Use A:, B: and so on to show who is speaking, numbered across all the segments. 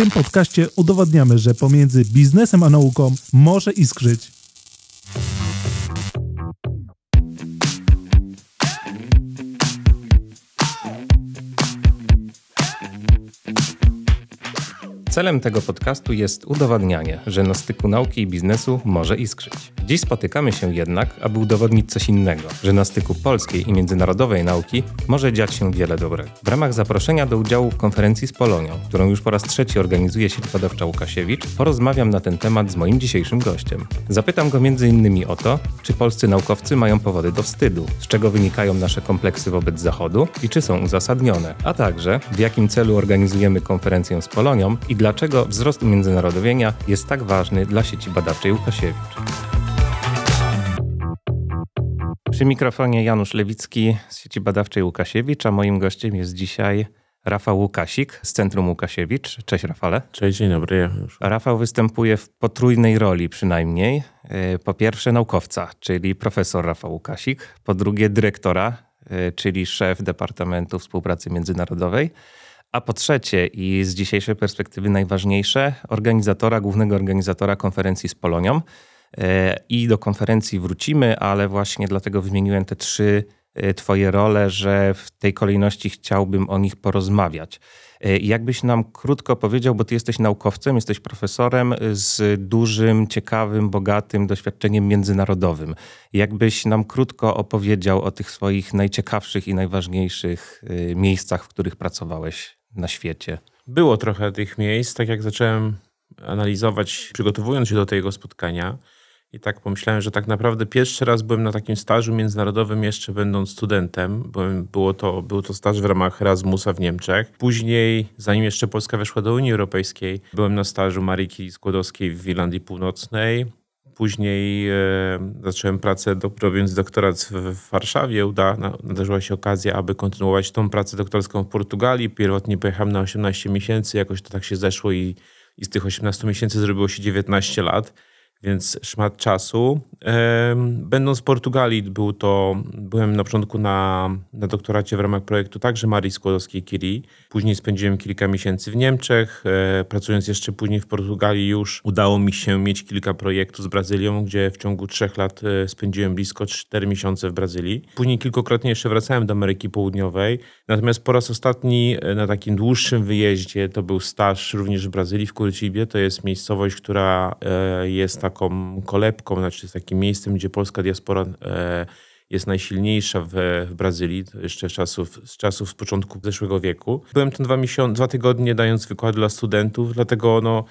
A: tym podcaście udowadniamy, że pomiędzy biznesem a nauką może iskrzyć.
B: Celem tego podcastu jest udowadnianie, że na styku nauki i biznesu może iskrzyć. Dziś spotykamy się jednak, aby udowodnić coś innego, że na styku polskiej i międzynarodowej nauki może dziać się wiele dobrego. W ramach zaproszenia do udziału w konferencji z Polonią, którą już po raz trzeci organizuje sieć badawcza Łukasiewicz, porozmawiam na ten temat z moim dzisiejszym gościem. Zapytam go m.in. o to, czy polscy naukowcy mają powody do wstydu, z czego wynikają nasze kompleksy wobec Zachodu i czy są uzasadnione, a także w jakim celu organizujemy konferencję z Polonią i dlaczego wzrost umiędzynarodowienia jest tak ważny dla sieci badawczej Łukasiewicz. Przy mikrofonie Janusz Lewicki z sieci badawczej Łukasiewicz, a moim gościem jest dzisiaj Rafał Łukasik z Centrum Łukasiewicz. Cześć Rafale.
C: Cześć, dzień dobry. Janusz.
B: Rafał występuje w potrójnej roli przynajmniej. E, po pierwsze naukowca, czyli profesor Rafał Łukasik. Po drugie dyrektora, e, czyli szef Departamentu Współpracy Międzynarodowej. A po trzecie i z dzisiejszej perspektywy najważniejsze, organizatora, głównego organizatora konferencji z Polonią. E, I do konferencji wrócimy, ale właśnie dlatego wymieniłem te trzy e, Twoje role, że w tej kolejności chciałbym o nich porozmawiać. E, jakbyś nam krótko powiedział, bo Ty jesteś naukowcem, jesteś profesorem z dużym, ciekawym, bogatym doświadczeniem międzynarodowym. Jakbyś nam krótko opowiedział o tych swoich najciekawszych i najważniejszych miejscach, w których pracowałeś na świecie?
C: Było trochę tych miejsc, tak jak zacząłem analizować, przygotowując się do tego spotkania. I tak pomyślałem, że tak naprawdę pierwszy raz byłem na takim stażu międzynarodowym, jeszcze będąc studentem. Byłem, było to, był to staż w ramach Erasmusa w Niemczech. Później, zanim jeszcze Polska weszła do Unii Europejskiej, byłem na stażu Mariki Skłodowskiej w Irlandii Północnej. Później e, zacząłem pracę, robiąc doktorat w, Warszawie. Uda, na, nadarzyła się okazja, aby kontynuować tą pracę doktorską w Portugalii. Pierwotnie pojechałem na 18 miesięcy, jakoś to tak się zeszło i, i z tych 18 miesięcy zrobiło się 19 lat więc szmat czasu. Będąc w Portugalii, był to, byłem na początku na, na doktoracie w ramach projektu także Marii Skłodowskiej-Curie. Później spędziłem kilka miesięcy w Niemczech. E, pracując jeszcze później w Portugalii już udało mi się mieć kilka projektów z Brazylią, gdzie w ciągu trzech lat e, spędziłem blisko cztery miesiące w Brazylii. Później kilkukrotnie jeszcze wracałem do Ameryki Południowej. Natomiast po raz ostatni e, na takim dłuższym wyjeździe to był staż również w Brazylii, w Curitiba. To jest miejscowość, która jest taką kolebką, znaczy jest takim miejscem, gdzie polska diaspora e, jest najsilniejsza w, Brazylii, jeszcze z czasów, z czasów z początku zeszłego wieku. Byłem tam dwa, miesiące, dwa tygodnie dając wykłady dla studentów, dlatego no,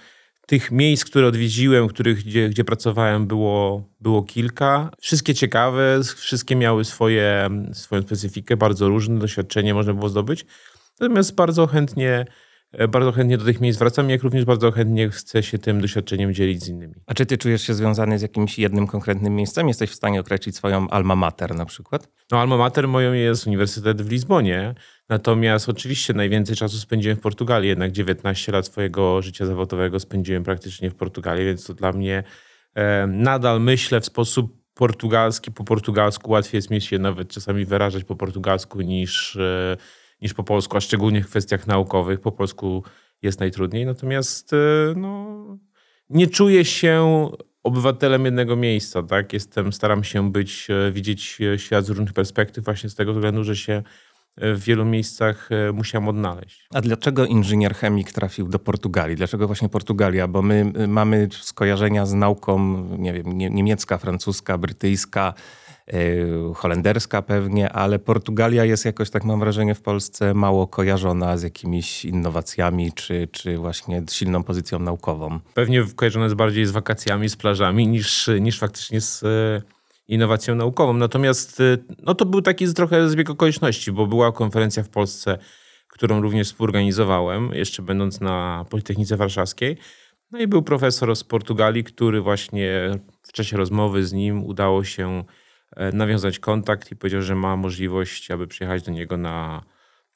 C: tych miejsc, które odwiedziłem, których, gdzie, gdzie pracowałem, było, było kilka. Wszystkie ciekawe, wszystkie miały swoje, swoją specyfikę, bardzo różne doświadczenie można było zdobyć. Natomiast bardzo chętnie bardzo chętnie do tych miejsc wracam, jak również bardzo chętnie chcę się tym doświadczeniem dzielić z innymi.
B: A czy ty czujesz się związany z jakimś jednym konkretnym miejscem? Jesteś w stanie określić swoją alma mater na przykład?
C: No alma mater moją jest Uniwersytet w Lizbonie, natomiast oczywiście najwięcej czasu spędziłem w Portugalii, jednak 19 lat swojego życia zawodowego spędziłem praktycznie w Portugalii, więc to dla mnie e, nadal myślę w sposób portugalski, po portugalsku łatwiej jest mi się nawet czasami wyrażać po portugalsku niż... E, niż po polsku, a szczególnie w kwestiach naukowych. Po polsku jest najtrudniej, natomiast e, no, nie czuję się obywatelem jednego miejsca, tak? Jestem, staram się być, e, widzieć e, świat z różnych perspektyw właśnie z tego względu, że się w wielu miejscach musiałem odnaleźć.
B: A dlaczego inżynier chemik trafił do Portugalii? Dlaczego właśnie Portugalia? Bo my mamy skojarzenia z nauką, nie wiem, niemiecka, francuska, brytyjska, holenderska pewnie, ale Portugalia jest jakoś, tak mam wrażenie, w Polsce mało kojarzona z jakimiś innowacjami, czy, czy właśnie silną pozycją naukową.
C: Pewnie kojarzona jest bardziej z wakacjami, z plażami, niż, niż faktycznie z e, innowacją naukową. Natomiast e, no to był taki trochę zbieg okoliczności, bo była konferencja w Polsce, którą również współorganizowałem, jeszcze będąc na Politechnice Warszawskiej. No i był profesor z Portugalii, który właśnie w czasie rozmowy z nim udało się nawiązać kontakt i powiedział, że ma możliwość, aby przyjechać do niego na,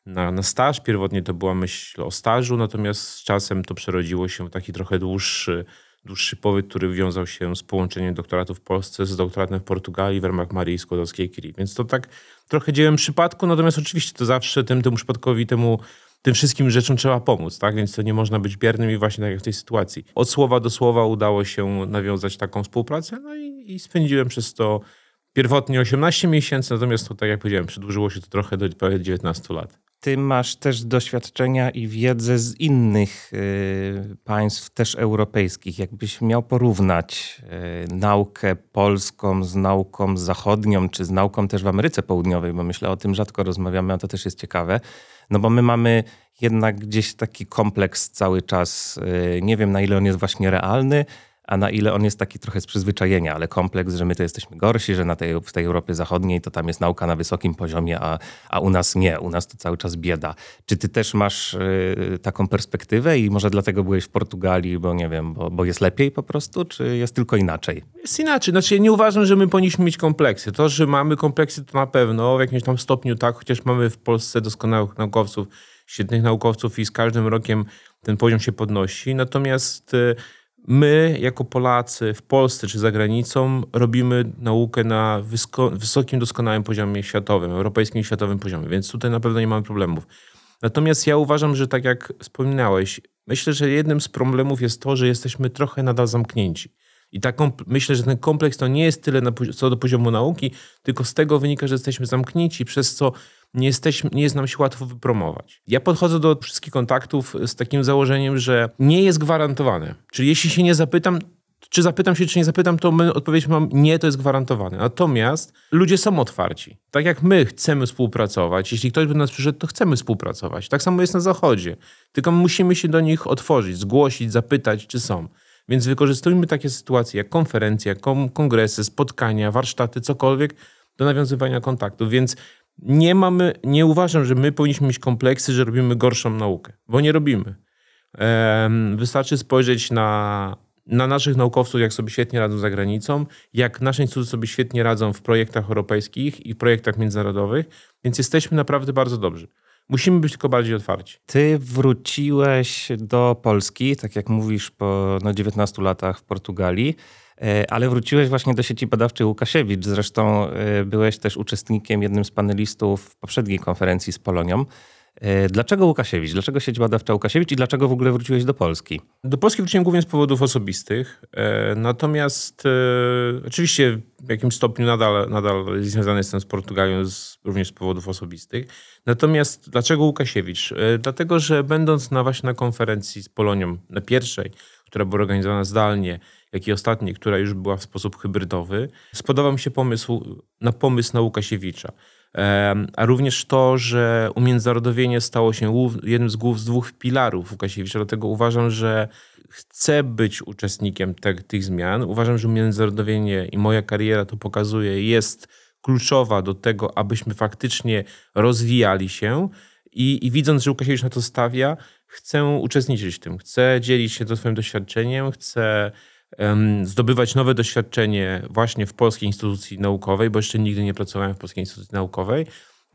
C: na, na staż. Pierwotnie to była myśl o stażu, natomiast z czasem to przerodziło się w taki trochę dłuższy, dłuższy pobyt, który wiązał się z połączeniem doktoratu w Polsce z doktoratem w Portugalii w ramach Marii Skłodowskiej-Curie. Więc to tak trochę dziełem przypadku, natomiast oczywiście to zawsze tym, temu przypadkowi, temu tym wszystkim rzeczom trzeba pomóc, tak? Więc to nie można być biernym i właśnie tak jak w tej sytuacji. Od słowa do słowa udało się nawiązać taką współpracę, no i, i spędziłem przez to pierwotnie 18 miesięcy, natomiast to, tak jak powiedziałem, przedłużyło się to trochę do prawie 19 lat.
B: Ty masz też doświadczenia i wiedzę z innych y, państw, też europejskich. Jakbyś miał porównać y, naukę polską z nauką zachodnią, czy z nauką też w Ameryce Południowej, bo myślę o tym rzadko rozmawiamy, a to też jest ciekawe. No bo my mamy jednak gdzieś taki kompleks cały czas. Y, nie wiem na ile on jest właśnie realny, a na ile on jest taki trochę z przyzwyczajenia, ale kompleks, że my to jesteśmy gorsi, że na tej, w tej Europie Zachodniej to tam jest nauka na wysokim poziomie, a, a u nas nie, u nas to cały czas bieda. Czy ty też masz y, taką perspektywę i może dlatego byłeś w Portugalii, bo nie wiem, bo, bo jest lepiej po prostu, czy jest tylko inaczej?
C: Jest inaczej. Znaczy ja nie uważam, że my powinniśmy mieć kompleksy. To, że mamy kompleksy to na pewno w jakimś tam stopniu tak, chociaż mamy w Polsce doskonałych naukowców, świetnych naukowców i z każdym rokiem ten poziom się podnosi. Natomiast y, My, jako Polacy w Polsce czy za granicą, robimy naukę na wysokim, doskonałym poziomie światowym, europejskim i światowym poziomie, więc tutaj na pewno nie mamy problemów. Natomiast ja uważam, że tak jak wspominałeś, myślę, że jednym z problemów jest to, że jesteśmy trochę nadal zamknięci. I taką, myślę, że ten kompleks to nie jest tyle co do poziomu nauki, tylko z tego wynika, że jesteśmy zamknięci, przez co nie, jesteśmy, nie jest nam się łatwo wypromować. Ja podchodzę do wszystkich kontaktów z takim założeniem, że nie jest gwarantowane. Czyli jeśli się nie zapytam, czy zapytam się, czy nie zapytam, to my odpowiedź mam nie, to jest gwarantowane. Natomiast ludzie są otwarci. Tak jak my chcemy współpracować, jeśli ktoś by do nas przyszedł, to chcemy współpracować. Tak samo jest na Zachodzie. Tylko musimy się do nich otworzyć, zgłosić, zapytać, czy są. Więc wykorzystujmy takie sytuacje jak konferencje, kongresy, spotkania, warsztaty, cokolwiek do nawiązywania kontaktów. Więc nie mamy, nie uważam, że my powinniśmy mieć kompleksy, że robimy gorszą naukę, bo nie robimy. Wystarczy spojrzeć na, na naszych naukowców, jak sobie świetnie radzą za granicą, jak nasze instytuty sobie świetnie radzą w projektach europejskich i projektach międzynarodowych, więc jesteśmy naprawdę bardzo dobrzy. Musimy być tylko bardziej otwarci.
B: Ty wróciłeś do Polski, tak jak mówisz, po no, 19 latach w Portugalii. E, ale wróciłeś właśnie do sieci badawczej Łukasiewicz. Zresztą e, byłeś też uczestnikiem, jednym z panelistów poprzedniej konferencji z Polonią. E, dlaczego Łukasiewicz? Dlaczego sieć badawcza Łukasiewicz i dlaczego w ogóle wróciłeś do Polski?
C: Do Polski wróciłem głównie z powodów osobistych. Natomiast oczywiście w jakimś stopniu nadal, nadal związany jestem z Portugalią z, również z powodów osobistych. Natomiast dlaczego Łukasiewicz? Dlatego, że będąc na właśnie na konferencji z Polonią, na pierwszej, która była organizowana zdalnie, jak i ostatniej, która już była w sposób hybrydowy, spodobał mi się pomysł na pomysł na Łukasiewicza. A również to, że umiędzynarodowienie stało się jednym z głów z dwóch filarów Łukasiewicza, dlatego uważam, że chcę być uczestnikiem te, tych zmian. Uważam, że umiędzynarodowienie i moja kariera to pokazuje, jest kluczowa do tego, abyśmy faktycznie rozwijali się. I, i widząc, że Łukasiewicz na to stawia, chcę uczestniczyć w tym, chcę dzielić się to swoim doświadczeniem, chcę zdobywać nowe doświadczenie właśnie w polskiej instytucji naukowej, bo jeszcze nigdy nie pracowałem w polskiej instytucji naukowej.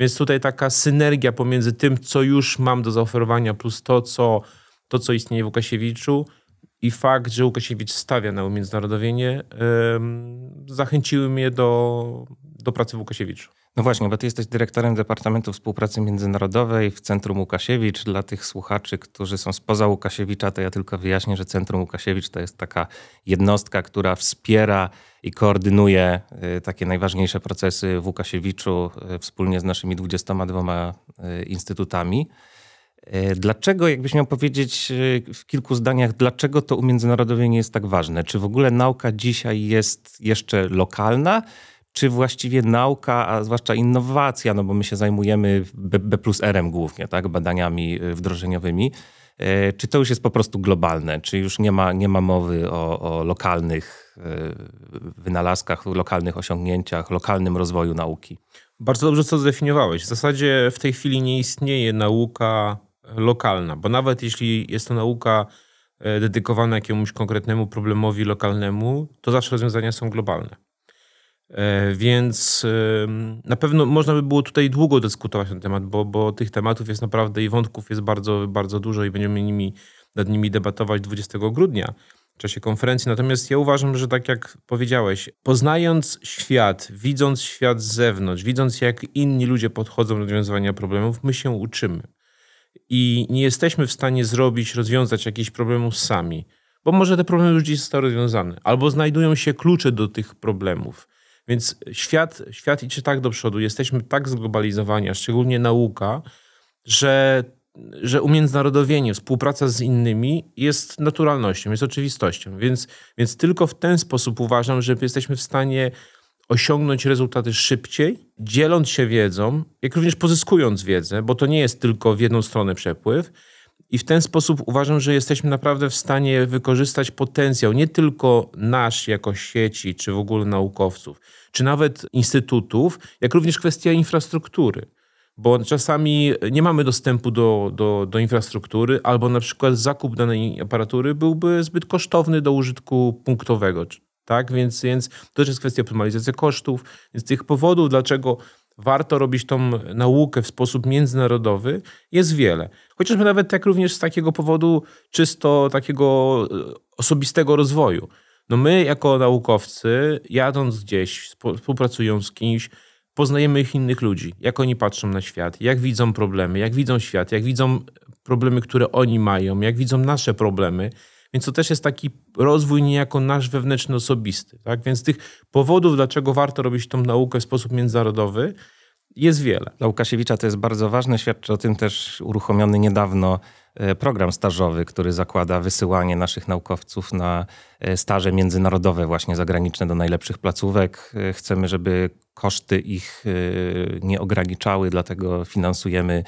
C: Więc tutaj taka synergia pomiędzy tym, co już mam do zaoferowania, plus to, co, to, co istnieje w Łukasiewiczu i fakt, że Łukasiewicz stawia na umiędzynarodowienie, zachęciły mnie do, do pracy w Łukasiewiczu.
B: No właśnie, bo ty jesteś dyrektorem Departamentu Współpracy Międzynarodowej w Centrum Łukasiewicz. Dla tych słuchaczy, którzy są spoza Łukasiewicza, to ja tylko wyjaśnię, że Centrum Łukasiewicz to jest taka jednostka, która wspiera i koordynuje y, takie najważniejsze procesy w Łukasiewiczu y, wspólnie z naszymi 22 y, instytutami. Dlaczego, jakbyś miał powiedzieć w kilku zdaniach, dlaczego to umiędzynarodowienie jest tak ważne? Czy w ogóle nauka dzisiaj jest jeszcze lokalna? Czy właściwie nauka, a zwłaszcza innowacja, no bo my się zajmujemy B, B plus R-em głównie, tak, badaniami y, wdrożeniowymi, e, czy to już jest po prostu globalne? Czy już nie ma, nie ma mowy o, o lokalnych e, wynalazkach, lokalnych osiągnięciach, lokalnym rozwoju nauki?
C: Bardzo dobrze to zdefiniowałeś. W zasadzie w tej chwili nie istnieje nauka lokalna, bo nawet jeśli jest to nauka dedykowana jakiemuś konkretnemu problemowi lokalnemu, to zawsze rozwiązania są globalne. E, więc na pewno można by było tutaj długo dyskutować na ten temat, bo, bo tych tematów jest naprawdę i wątków jest bardzo, bardzo dużo i będziemy nimi, nad nimi debatować 20 grudnia w czasie konferencji. Natomiast ja uważam, że tak jak powiedziałeś, poznając świat, widząc świat z zewnątrz, widząc jak inni ludzie podchodzą do rozwiązywania problemów, my się uczymy. i nie jesteśmy w stanie zrobić, rozwiązać jakichś problemów sami, bo może te problemy już dziś zostały rozwiązane, albo znajdują się klucze do tych problemów. Więc świat, świat idzie tak do przodu, jesteśmy tak zglobalizowani, a szczególnie nauka, że, że umiędzynarodowienie, współpraca z innymi jest naturalnością, jest oczywistością. Więc, więc tylko w ten sposób uważam, że jesteśmy w stanie osiągnąć rezultaty szybciej, dzieląc się wiedzą, jak również pozyskując wiedzę, bo to nie jest tylko w jedną stronę przepływ. I w ten sposób uważam, że jesteśmy naprawdę w stanie wykorzystać potencjał nie tylko nasz jako sieci, czy w ogóle naukowców, czy nawet instytutów, jak również kwestia infrastruktury. Bo czasami nie mamy dostępu do, do, do infrastruktury, albo na przykład zakup danej aparatury byłby zbyt kosztowny do użytku punktowego, tak? Więc, więc to też jest kwestia optymalizacji kosztów. Więc tych powodów, dlaczego warto robić tą naukę w sposób międzynarodowy, jest wiele. Chociażby nawet tak również z takiego powodu czysto takiego e, osobistego rozwoju. No my jako naukowcy, jadąc gdzieś, współpracując z kimś, poznajemy ich innych ludzi, jak oni patrzą na świat, jak widzą problemy, jak widzą świat, jak widzą problemy, które oni mają, jak widzą nasze problemy. Więc to też jest taki rozwój niejako nasz wewnętrzny, osobisty. Tak? Więc tych powodów, dlaczego warto robić tą naukę w sposób międzynarodowy, jest wiele.
B: Dla Łukasiewicza to jest bardzo ważne. Świadczy o tym też uruchomiony niedawno e, program stażowy, który zakłada wysyłanie naszych naukowców na e, staże międzynarodowe, właśnie zagraniczne do najlepszych placówek. E, chcemy, żeby koszty ich nie ograniczały, dlatego finansujemy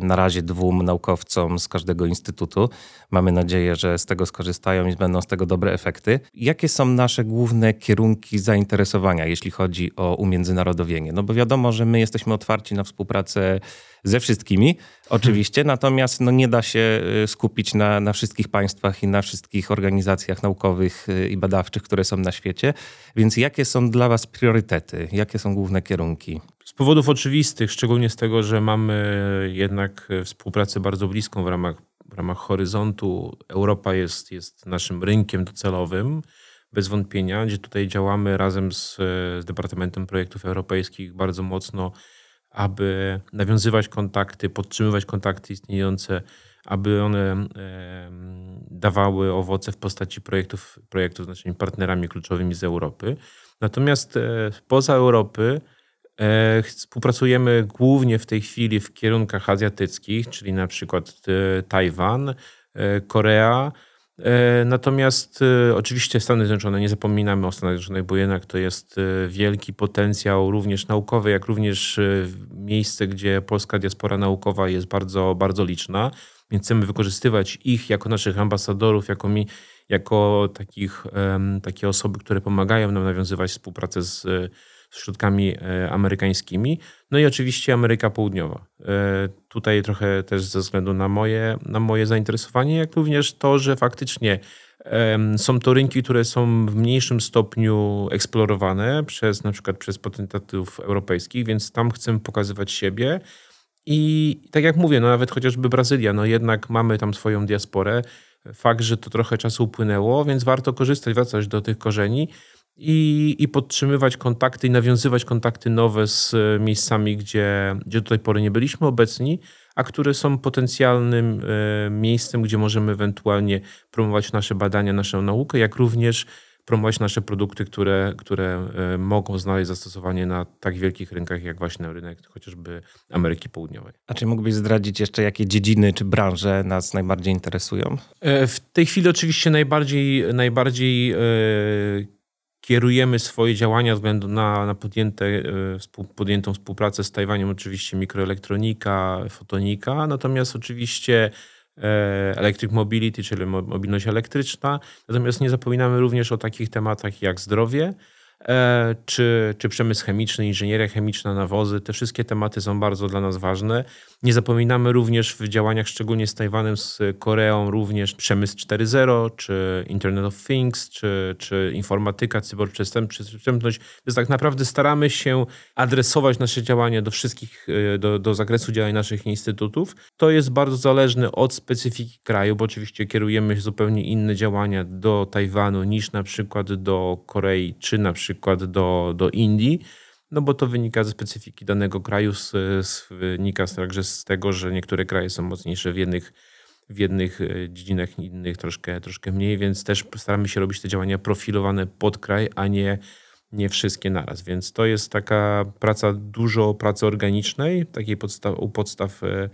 B: na razie dwóm naukowcom z każdego instytutu. Mamy nadzieję, że z tego skorzystają i będą z tego dobre efekty. Jakie są nasze główne kierunki zainteresowania, jeśli chodzi o umiędzynarodowienie? No bo wiadomo, że my jesteśmy otwarci na współpracę ze wszystkimi, oczywiście, hmm. natomiast no, nie da się e, skupić na, na wszystkich państwach i na wszystkich organizacjach naukowych e, i badawczych, które są na świecie. Więc jakie są dla Was priorytety? Jakie są główne kierunki?
C: Powodów oczywistych, szczególnie z tego, że mamy jednak współpracę bardzo bliską w ramach, w ramach horyzontu. Europa jest, jest naszym rynkiem docelowym, bez wątpienia, gdzie tutaj działamy razem z, z Departamentem Projektów Europejskich bardzo mocno, aby nawiązywać kontakty, podtrzymywać kontakty istniejące, aby one e, dawały owoce w postaci projektów, projektów z naszymi partnerami kluczowymi z Europy. Natomiast e, poza Europy E, współpracujemy głównie w tej chwili w kierunkach azjatyckich, czyli na przykład e, Tajwan, e, Korea. Natomiast oczywiście Stany Zjednoczone, nie zapominamy o Stanach Zjednoczonych, bo jednak to jest wielki potencjał również naukowy, jak również miejsce, gdzie polska diaspora naukowa jest bardzo, bardzo liczna. Więc chcemy wykorzystywać ich jako naszych ambasadorów, jako mi, jako takich, takie osoby, które pomagają nam nawiązywać współpracę z z środkami e, amerykańskimi. No i oczywiście Ameryka Południowa. E, tutaj trochę też ze względu na moje, na moje zainteresowanie, jak również to, że faktycznie są to rynki, które są w mniejszym stopniu eksplorowane przez na przykład przez potentatów europejskich, więc tam chcę pokazywać siebie. I tak jak mówię, no nawet chociażby Brazylia, no jednak mamy tam swoją diasporę. Fakt, że to trochę czasu upłynęło, więc warto korzystać, wracać do tych korzeni i, i podtrzymywać kontakty i nawiązywać kontakty nowe z e, miejscami, gdzie, gdzie do tej pory nie byliśmy obecni, a które są potencjalnym e, miejscem, gdzie możemy ewentualnie promować nasze badania, naszą naukę, jak również promować nasze produkty, które, które e, mogą znaleźć zastosowanie na tak wielkich rynkach, jak właśnie rynek chociażby Ameryki Południowej.
B: A czy mógłbyś zdradzić jeszcze, jakie dziedziny czy branże nas najbardziej interesują?
C: W tej chwili oczywiście najbardziej, najbardziej kierujemy swoje działania względu na, na podjęte, e, podjętą współpracę z Tajwaniem, oczywiście mikroelektronika, fotonika, natomiast oczywiście e, electric mobility, czyli mobilność elektryczna. Natomiast nie zapominamy również o takich tematach jak zdrowie, czy, czy przemysł chemiczny, inżynieria chemiczna, nawozy. Te wszystkie tematy są bardzo dla nas ważne. Nie zapominamy również w działaniach, szczególnie z Tajwanem, z Koreą, również przemysł 4.0, czy Internet of Things, czy, czy informatyka, cyberprzestępność. Więc tak naprawdę staramy się adresować nasze działania do wszystkich, e, do, do zakresu działań naszych instytutów. To jest bardzo zależne od specyfiki kraju, bo oczywiście kierujemy zupełnie inne działania do Tajwanu niż na przykład do Korei, czy na przykład przykład do, do Indii. no bo to wynika ze specyfiki danego kraju, z, z, wynika także z tego, że niektóre kraje są mocniejsze w jednych, w jednych e, dziedzinach, innych troszkę, troszkę mniej, więc też staramy się robić te działania profilowane pod kraj, a nie, nie wszystkie naraz. Więc to jest taka praca, dużo pracy organicznej, takiej u podstaw, e,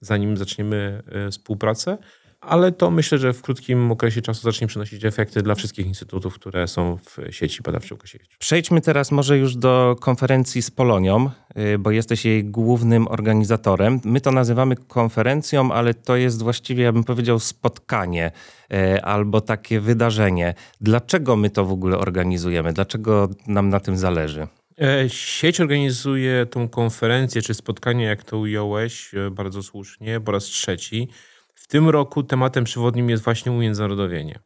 C: zanim zaczniemy e, współpracę ale to myślę, że w krótkim okresie czasu zacznie przynosić efekty dla wszystkich instytutów, które są w sieci badawczej Łukasiewicz.
B: Przejdźmy teraz może już do konferencji z Polonią, y, bo jesteś jej głównym organizatorem. My to nazywamy konferencją, ale to jest właściwie, ja bym powiedział, spotkanie y, albo takie wydarzenie. Dlaczego my to w ogóle organizujemy? Dlaczego nam na tym zależy?
C: E, sieć organizuje tą konferencję czy spotkanie, jak to ująłeś e, bardzo słusznie, po raz trzeci. W tym roku tematem przewodnim jest właśnie umiędzynarodowienie.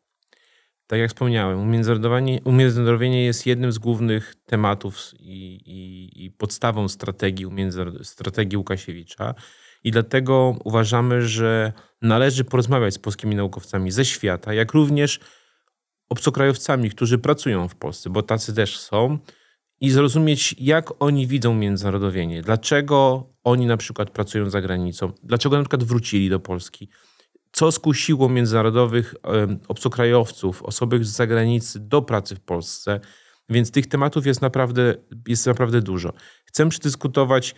C: Tak jak wspomniałem, umiędzynarodowienie, umiędzynarodowienie jest jednym z głównych tematów i, i, i podstawą strategii, strategii Łukasiewicza. I dlatego uważamy, że należy porozmawiać z polskimi naukowcami ze świata, jak również obcokrajowcami, którzy pracują w Polsce, bo tacy też są, i zrozumieć, jak oni widzą międzynarodowienie, dlaczego oni na przykład pracują za granicą, dlaczego na przykład wrócili do Polski, co skusiło międzynarodowych obcokrajowców, osoby z zagranicy do pracy w Polsce. Więc tych tematów jest naprawdę, jest naprawdę dużo. Chcę przedyskutować,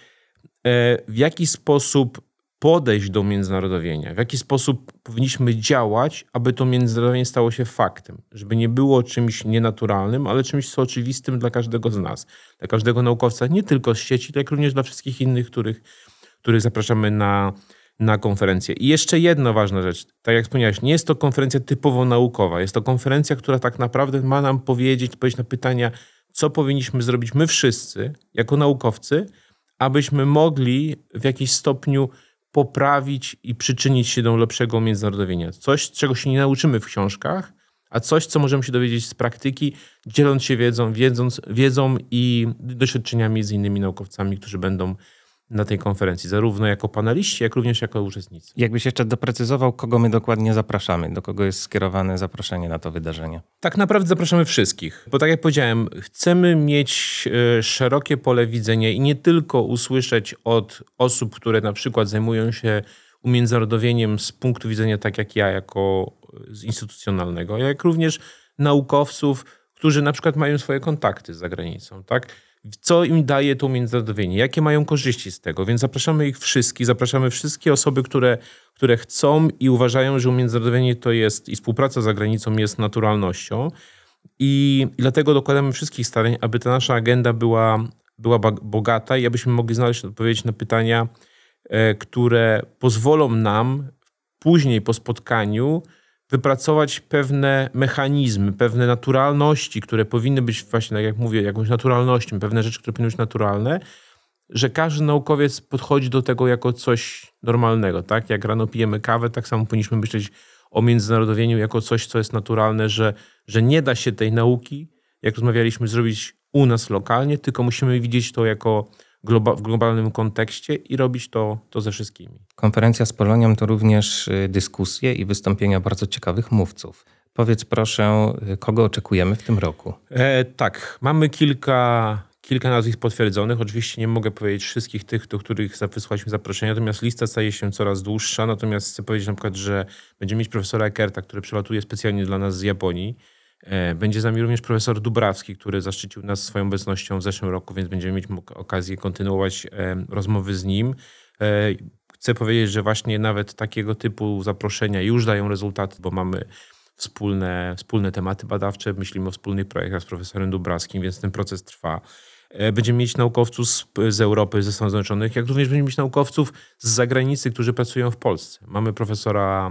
C: e, w jaki sposób podejść do międzynarodowienia, w jaki sposób powinniśmy działać, aby to międzynarodowienie stało się faktem, żeby nie było czymś nienaturalnym, ale czymś co oczywistym dla każdego z nas, dla każdego naukowca, nie tylko z sieci, jak również dla wszystkich innych, których, których zapraszamy na, na konferencję. I jeszcze jedna ważna rzecz. Tak jak wspomniałeś, nie jest to konferencja typowo naukowa. Jest to konferencja, która tak naprawdę ma nam powiedzieć, odpowiedzieć na pytania, co powinniśmy zrobić my wszyscy, jako naukowcy, abyśmy mogli w jakiś stopniu poprawić i przyczynić się do lepszego międzynarodowienia. Coś, czego się nie nauczymy w książkach, a coś, co możemy się dowiedzieć z praktyki, dzieląc się wiedzą, wiedząc, wiedzą i doświadczeniami z innymi naukowcami, którzy będą na tej konferencji, zarówno jako paneliści, jak również jako uczestnicy.
B: Jakbyś jeszcze doprecyzował, kogo my dokładnie zapraszamy, do kogo jest skierowane zaproszenie na to wydarzenie?
C: Tak naprawdę zapraszamy wszystkich, bo tak jak powiedziałem, chcemy mieć e, szerokie pole widzenia i nie tylko usłyszeć od osób, które na przykład zajmują się umiędzynarodowieniem z punktu widzenia tak jak ja, jako e, z instytucjonalnego, jak również naukowców, którzy na przykład mają swoje kontakty z zagranicą, tak? Co im daje to międzynarodowienie, jakie mają korzyści z tego. Więc zapraszamy ich wszystkich, zapraszamy wszystkie osoby, które, które chcą i uważają, że umiędzynarodowienie to jest i współpraca za granicą jest naturalnością. I, i dlatego dokładamy wszystkich starań, aby ta nasza agenda była, była bogata i abyśmy mogli znaleźć odpowiedź na pytania, e, które pozwolą nam później po spotkaniu wypracować pewne mechanizmy, pewne naturalności, które powinny być właśnie, tak jak mówię, jakąś naturalnością, pewne rzeczy, które powinny być naturalne, że każdy naukowiec podchodzi do tego jako coś normalnego, tak? Jak rano pijemy kawę, tak samo powinniśmy myśleć o międzynarodowieniu jako coś, co jest naturalne, że, że nie da się tej nauki, jak rozmawialiśmy, zrobić u nas lokalnie, tylko musimy widzieć to jako globa w globalnym kontekście i robić to, to ze wszystkimi.
B: Konferencja z Polonią to również y, dyskusje i wystąpienia bardzo ciekawych mówców. Powiedz proszę, y, kogo oczekujemy w tym roku?
C: E, tak, mamy kilka, kilka nazwisk potwierdzonych. Oczywiście nie mogę powiedzieć wszystkich tych, do których wysłaliśmy zaproszenia, natomiast lista staje się coraz dłuższa. Natomiast chcę powiedzieć na przykład, że będziemy mieć profesora Ekerta, który przylatuje specjalnie dla nas z Japonii. E, będzie z nami również profesor Dubrawski, który zaszczycił nas swoją obecnością w zeszłym roku, więc będziemy mieć okazję kontynuować e, rozmowy z nim. E, chcę powiedzieć, że właśnie nawet takiego typu zaproszenia już dają rezultaty, bo mamy wspólne, wspólne tematy badawcze, myślimy o wspólnych projektach z profesorem Dubrawskim, więc ten proces trwa. Będziemy mieć naukowców z, z, Europy, ze Stanów Zjednoczonych, jak również będziemy mieć naukowców z zagranicy, którzy pracują w Polsce. Mamy profesora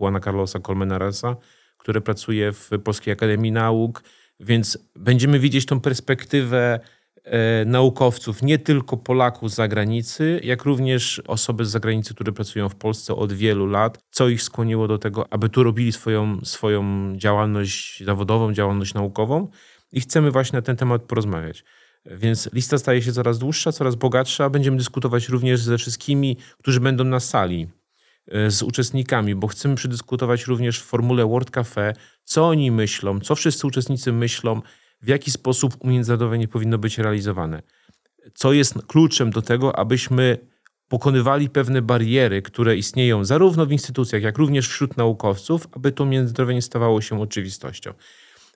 C: Juana Carlosa Colmenaresa, które pracuje w Polskiej Akademii Nauk, więc będziemy widzieć tą perspektywę e, naukowców, nie tylko Polaków z zagranicy, jak również osoby z zagranicy, które pracują w Polsce od wielu lat, co ich skłoniło do tego, aby tu robili swoją, swoją działalność zawodową, działalność naukową i chcemy właśnie na ten temat porozmawiać. Więc lista staje się coraz dłuższa, coraz bogatsza. Będziemy dyskutować również ze wszystkimi, którzy będą na sali. E, z uczestnikami, bo chcemy przedyskutować również w formule World Cafe, co oni myślą, co wszyscy uczestnicy myślą, w jaki sposób umiędzynarodowienie powinno być realizowane. Co jest kluczem do tego, abyśmy pokonywali pewne bariery, które istnieją zarówno w instytucjach, jak również wśród naukowców, aby to międzynarodowienie stawało się oczywistością.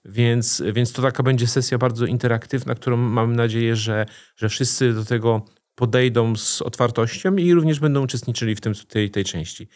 C: Więc, więc to taka będzie sesja bardzo interaktywna, którą mam nadzieję, że, że wszyscy do tego podejdą z otwartością i również będą uczestniczyli w tym, tej, tej części.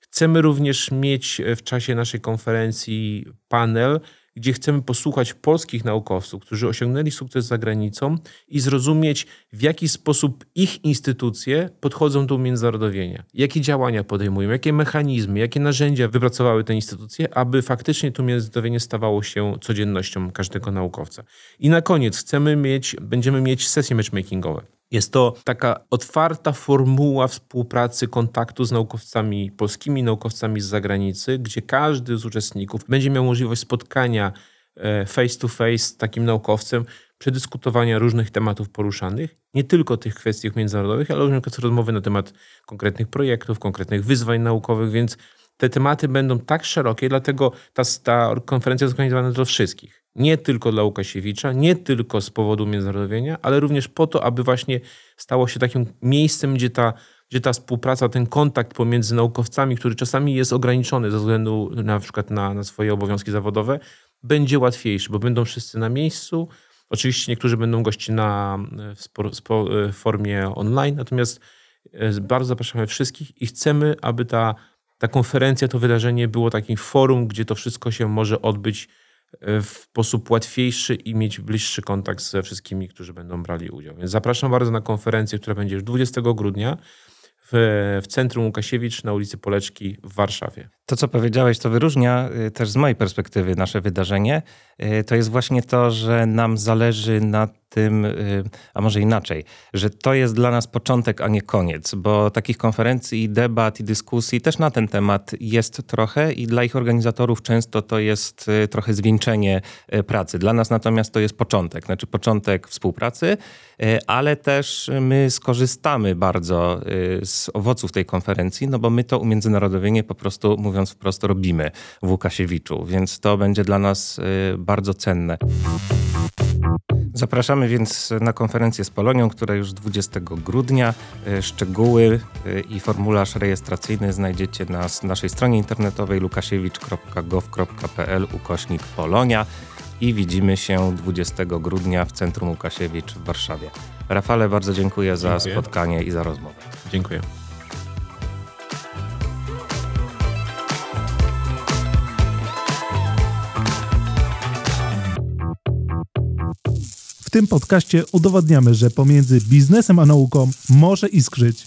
C: Chcemy również mieć w czasie naszej konferencji panel, gdzie chcemy posłuchać polskich naukowców, którzy osiągnęli sukces za granicą i zrozumieć, w jaki sposób ich instytucje podchodzą do umiędzynarodowienia, jakie działania podejmują, jakie mechanizmy, jakie narzędzia wypracowały te instytucje, aby faktycznie to umiędzynarodowienie stawało się codziennością każdego naukowca. I na koniec chcemy mieć, będziemy mieć sesje matchmakingowe. Jest to taka otwarta formuła współpracy, kontaktu z naukowcami polskimi, naukowcami z zagranicy, gdzie każdy z uczestników będzie miał możliwość spotkania face to face z takim naukowcem, przedyskutowania różnych tematów poruszanych, nie tylko tych kwestii międzynarodowych, ale również rozmowy na temat konkretnych projektów, konkretnych wyzwań naukowych, więc te tematy będą tak szerokie, dlatego ta, ta konferencja jest zorganizowana dla wszystkich. Nie tylko dla Łukasiewicza, nie tylko z powodu międzynarodowienia, ale również po to, aby właśnie stało się takim miejscem, gdzie ta, gdzie ta współpraca, ten kontakt pomiędzy naukowcami, który czasami jest ograniczony ze względu na przykład na, na swoje obowiązki zawodowe, będzie łatwiejszy, bo będą wszyscy na miejscu. Oczywiście niektórzy będą gości na, w formie online, natomiast e, bardzo zapraszamy wszystkich i chcemy, aby ta ta konferencja, to wydarzenie było takim forum, gdzie to wszystko się może odbyć w sposób łatwiejszy i mieć bliższy kontakt ze wszystkimi, którzy będą brali udział. Więc zapraszam bardzo na konferencję, która będzie już 20 grudnia w, w Centrum Łukasiewicz na ulicy Poleczki w Warszawie.
B: To, co powiedziałeś, to wyróżnia y, też z mojej perspektywy nasze wydarzenie. Y, to jest właśnie to, że nam zależy na tym, y, a może inaczej, że to jest dla nas początek, a nie koniec, bo takich konferencji, debat i dyskusji też na ten temat jest trochę i dla ich organizatorów często to jest trochę zwieńczenie pracy. Dla nas natomiast to jest początek, znaczy początek współpracy, ale też my skorzystamy bardzo z owoców tej konferencji, no bo my to umiędzynarodowienie po prostu mówiąc mówiąc wprost, robimy w Łukasiewiczu, więc to będzie dla nas y, bardzo cenne. Zapraszamy więc na konferencję z Polonią, która już 20 grudnia. Y, szczegóły y, i formularz rejestracyjny znajdziecie na naszej stronie internetowej lukasiewicz.gov.pl ukośnik Polonia i widzimy się 20 grudnia w Centrum Łukasiewicz w Warszawie. Rafale, bardzo dziękuję za dziękuję. spotkanie i za rozmowę.
C: Dziękuję.
A: W tym podcaście udowadniamy, że pomiędzy biznesem a nauką może iskrzyć.